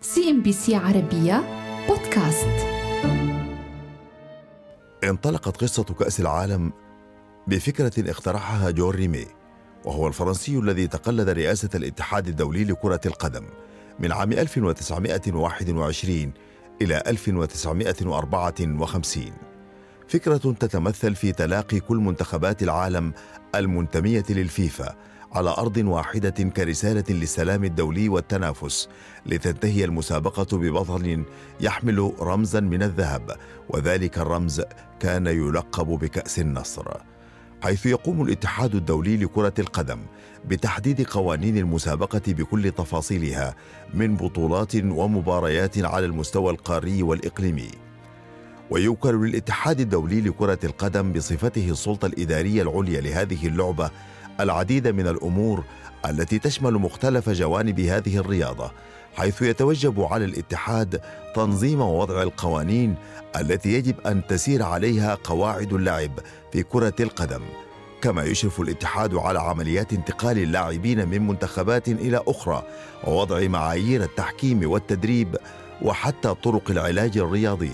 CNBC عربية بودكاست. انطلقت قصة كأس العالم بفكرة اخترعها جول ريمي وهو الفرنسي الذي تقلد رئاسة الاتحاد الدولي لكرة القدم من عام 1921 إلى 1954 فكرة تتمثل في تلاقي كل منتخبات العالم المنتمية للفيفا على أرض واحدة كرسالة للسلام الدولي والتنافس لتنتهي المسابقة ببطل يحمل رمزا من الذهب وذلك الرمز كان يلقب بكأس النصر. حيث يقوم الاتحاد الدولي لكرة القدم بتحديد قوانين المسابقة بكل تفاصيلها من بطولات ومباريات على المستوى القاري والإقليمي. ويوكل للاتحاد الدولي لكرة القدم بصفته السلطة الإدارية العليا لهذه اللعبة العديد من الأمور التي تشمل مختلف جوانب هذه الرياضة حيث يتوجب على الاتحاد تنظيم ووضع القوانين التي يجب أن تسير عليها قواعد اللعب في كرة القدم. كما يشرف الاتحاد على عمليات انتقال اللاعبين من منتخبات إلى أخرى ووضع معايير التحكيم والتدريب وحتى طرق العلاج الرياضي.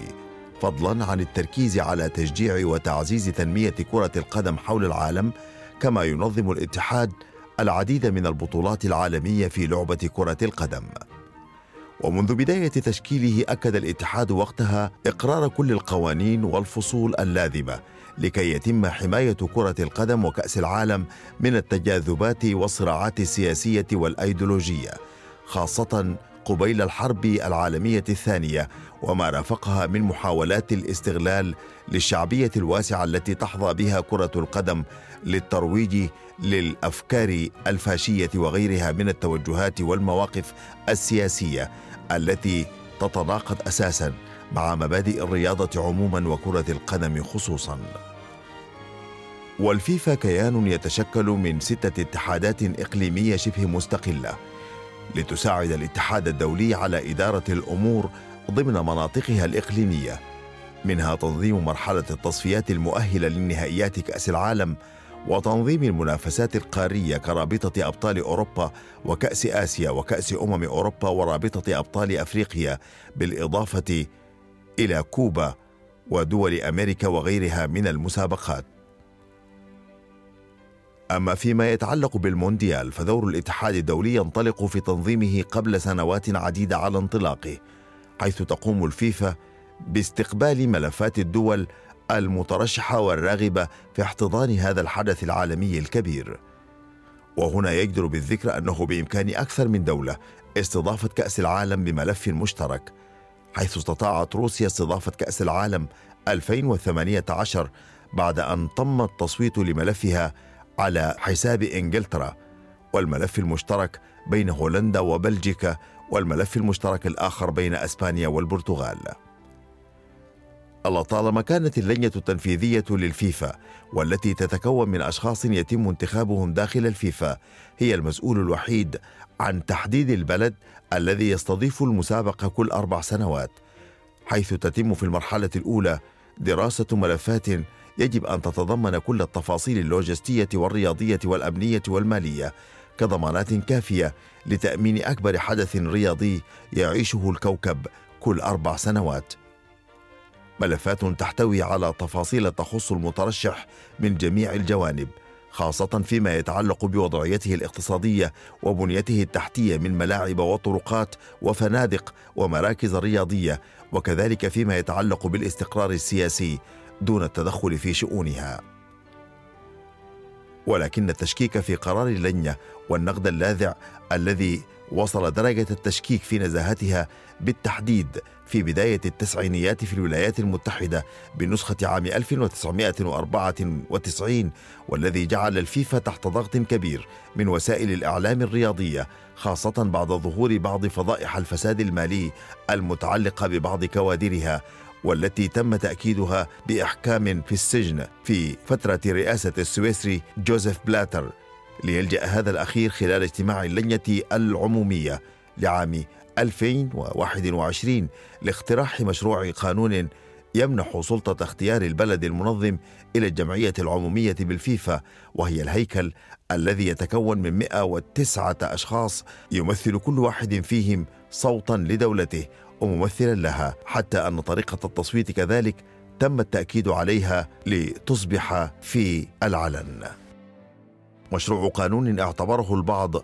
فضلا عن التركيز على تشجيع وتعزيز تنمية كرة القدم حول العالم كما ينظم الاتحاد العديد من البطولات العالمية في لعبة كرة القدم. ومنذ بداية تشكيله أكد الاتحاد وقتها إقرار كل القوانين والفصول اللازمة لكي يتم حماية كرة القدم وكأس العالم من التجاذبات والصراعات السياسية والأيديولوجية خاصة قبيل الحرب العالمية الثانية وما رافقها من محاولات الاستغلال للشعبية الواسعة التي تحظى بها كرة القدم للترويج للأفكار الفاشية وغيرها من التوجهات والمواقف السياسية التي تتناقض أساسا مع مبادئ الرياضة عموما وكرة القدم خصوصا. والفيفا كيان يتشكل من ستة اتحادات إقليمية شبه مستقلة لتساعد الاتحاد الدولي على إدارة الأمور ضمن مناطقها الإقليمية. منها تنظيم مرحلة التصفيات المؤهلة للنهائيات كأس العالم وتنظيم المنافسات القارية كرابطة أبطال أوروبا وكأس آسيا وكأس أمم أوروبا ورابطة أبطال أفريقيا بالإضافة إلى كوبا ودول أمريكا وغيرها من المسابقات. أما فيما يتعلق بالمونديال فدور الاتحاد الدولي ينطلق في تنظيمه قبل سنوات عديدة على انطلاقه حيث تقوم الفيفا باستقبال ملفات الدول المترشحة والراغبة في احتضان هذا الحدث العالمي الكبير. وهنا يجدر بالذكر أنه بإمكان أكثر من دولة استضافة كأس العالم بملف مشترك حيث استطاعت روسيا استضافة كأس العالم 2018 بعد أن تم التصويت لملفها على حساب إنجلترا والملف المشترك بين هولندا وبلجيكا والملف المشترك الآخر بين أسبانيا والبرتغال. لطالما كانت اللجنة التنفيذية للفيفا والتي تتكون من أشخاص يتم انتخابهم داخل الفيفا هي المسؤول الوحيد عن تحديد البلد الذي يستضيف المسابقة كل أربع سنوات حيث تتم في المرحلة الأولى دراسة ملفات يجب أن تتضمن كل التفاصيل اللوجستية والرياضية والأمنية والمالية كضمانات كافية لتأمين أكبر حدث رياضي يعيشه الكوكب كل أربع سنوات. ملفات تحتوي على تفاصيل تخص المترشح من جميع الجوانب خاصة فيما يتعلق بوضعيته الاقتصادية وبنيته التحتية من ملاعب وطرقات وفنادق ومراكز رياضية وكذلك فيما يتعلق بالاستقرار السياسي دون التدخل في شؤونها. ولكن التشكيك في قرار اللجنه والنقد اللاذع الذي وصل درجة التشكيك في نزاهتها بالتحديد في بداية التسعينيات في الولايات المتحدة بنسخة عام 1994 والذي جعل الفيفا تحت ضغط كبير من وسائل الإعلام الرياضية خاصة بعد ظهور بعض فضائح الفساد المالي المتعلقة ببعض كوادرها والتي تم تأكيدها بإحكام في السجن في فترة رئاسة السويسري جوزيف بلاتر ليلجأ هذا الأخير خلال اجتماع اللجنة العمومية لعام 2021 لاقتراح مشروع قانون يمنح سلطة اختيار البلد المنظم إلى الجمعية العمومية بالفيفا وهي الهيكل الذي يتكون من 109 أشخاص يمثل كل واحد فيهم صوتا لدولته وممثلا لها حتى أن طريقة التصويت كذلك تم التأكيد عليها لتصبح في العلن. مشروع قانون اعتبره البعض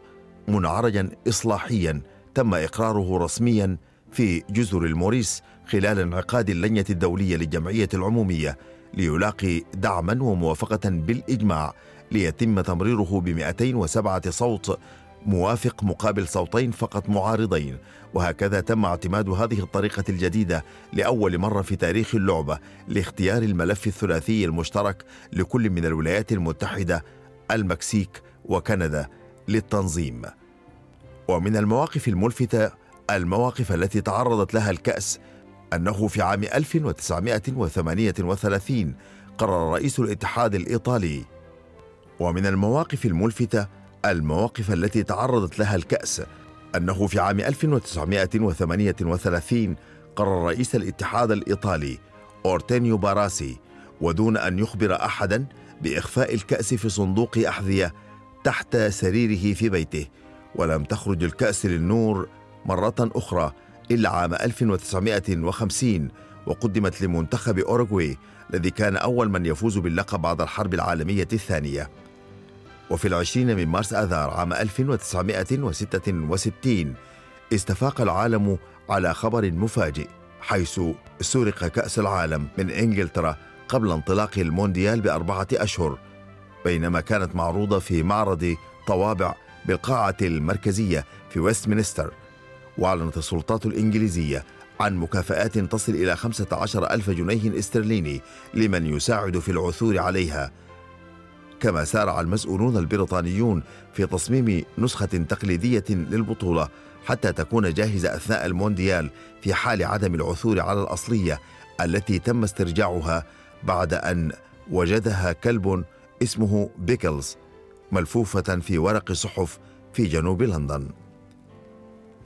منعرجا اصلاحيا تم إقراره رسميا في جزر الموريس خلال انعقاد اللجنة الدولية للجمعية العمومية ليلاقي دعما وموافقة بالإجماع ليتم تمريره ب 207 صوت موافق مقابل صوتين فقط معارضين وهكذا تم اعتماد هذه الطريقة الجديدة لأول مرة في تاريخ اللعبة لاختيار الملف الثلاثي المشترك لكل من الولايات المتحدة المكسيك وكندا للتنظيم. ومن المواقف الملفتة المواقف التي تعرضت لها الكأس أنه في عام 1938 قرر رئيس الاتحاد الإيطالي. ومن المواقف الملفتة المواقف التي تعرضت لها الكأس. أنه في عام 1938 قرر رئيس الاتحاد الإيطالي أوتورينو باراسي ودون أن يخبر أحدا بإخفاء الكأس في صندوق أحذية تحت سريره في بيته. ولم تخرج الكأس للنور مرة أخرى إلا عام 1950 وقدمت لمنتخب أوروغواي الذي كان أول من يفوز باللقب بعد الحرب العالمية الثانية. وفي العشرين من مارس آذار عام 1966 استفاق العالم على خبر مفاجئ حيث سرق كأس العالم من إنجلترا قبل انطلاق المونديال بأربعة أشهر بينما كانت معروضة في معرض طوابع بالقاعة المركزية في ويستمنستر وأعلنت السلطات الإنجليزية عن مكافآت تصل إلى 15 ألف جنيه استرليني لمن يساعد في العثور عليها. كما سارع المسؤولون البريطانيون في تصميم نسخة تقليدية للبطولة حتى تكون جاهزة أثناء المونديال في حال عدم العثور على الأصلية التي تم استرجاعها بعد أن وجدها كلب اسمه بيكلز ملفوفة في ورق صحف في جنوب لندن.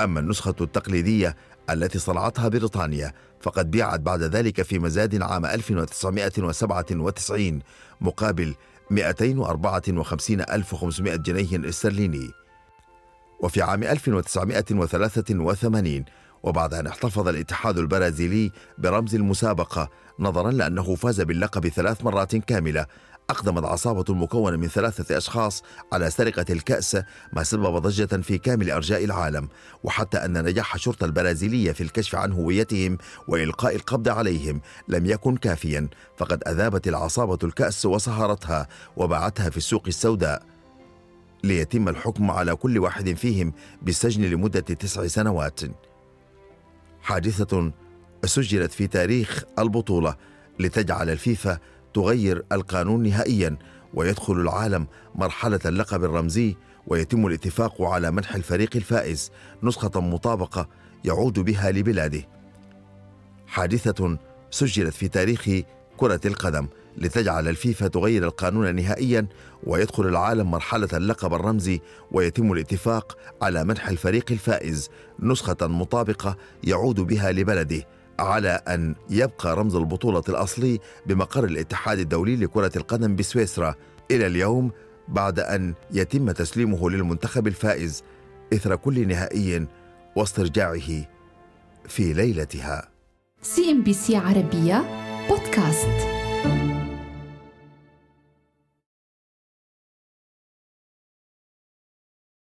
أما النسخة التقليدية التي صنعتها بريطانيا فقد بيعت بعد ذلك في مزاد عام 1997 مقابل 254500 جنيه استرليني. وفي عام 1983 وبعد أن احتفظ الاتحاد البرازيلي برمز المسابقة نظرا لأنه فاز باللقب ثلاث مرات كاملة أقدمت عصابة مكونة من ثلاثة أشخاص على سرقة الكأس ما سبب ضجة في كامل أرجاء العالم وحتى أن نجاح الشرطة البرازيلية في الكشف عن هويتهم وإلقاء القبض عليهم لم يكن كافيا فقد أذابت العصابة الكأس وصهرتها وباعتها في السوق السوداء. ليتم الحكم على كل واحد فيهم بالسجن لمدة تسع سنوات. حادثة سجلت في تاريخ البطولة لتجعل الفيفا تغير القانون نهائيا ويدخل العالم مرحلة اللقب الرمزي ويتم الاتفاق على منح الفريق الفائز نسخة مطابقة يعود بها لبلاده. حادثة سجلت في تاريخ كرة القدم لتجعل الفيفا تغير القانون نهائيا ويدخل العالم مرحلة اللقب الرمزي ويتم الاتفاق على منح الفريق الفائز نسخة مطابقة يعود بها لبلده على أن يبقى رمز البطولة الأصلي بمقر الاتحاد الدولي لكرة القدم بسويسرا إلى اليوم بعد أن يتم تسليمه للمنتخب الفائز إثر كل نهائي واسترجاعه في ليلتها. CNBC عربية بودكاست.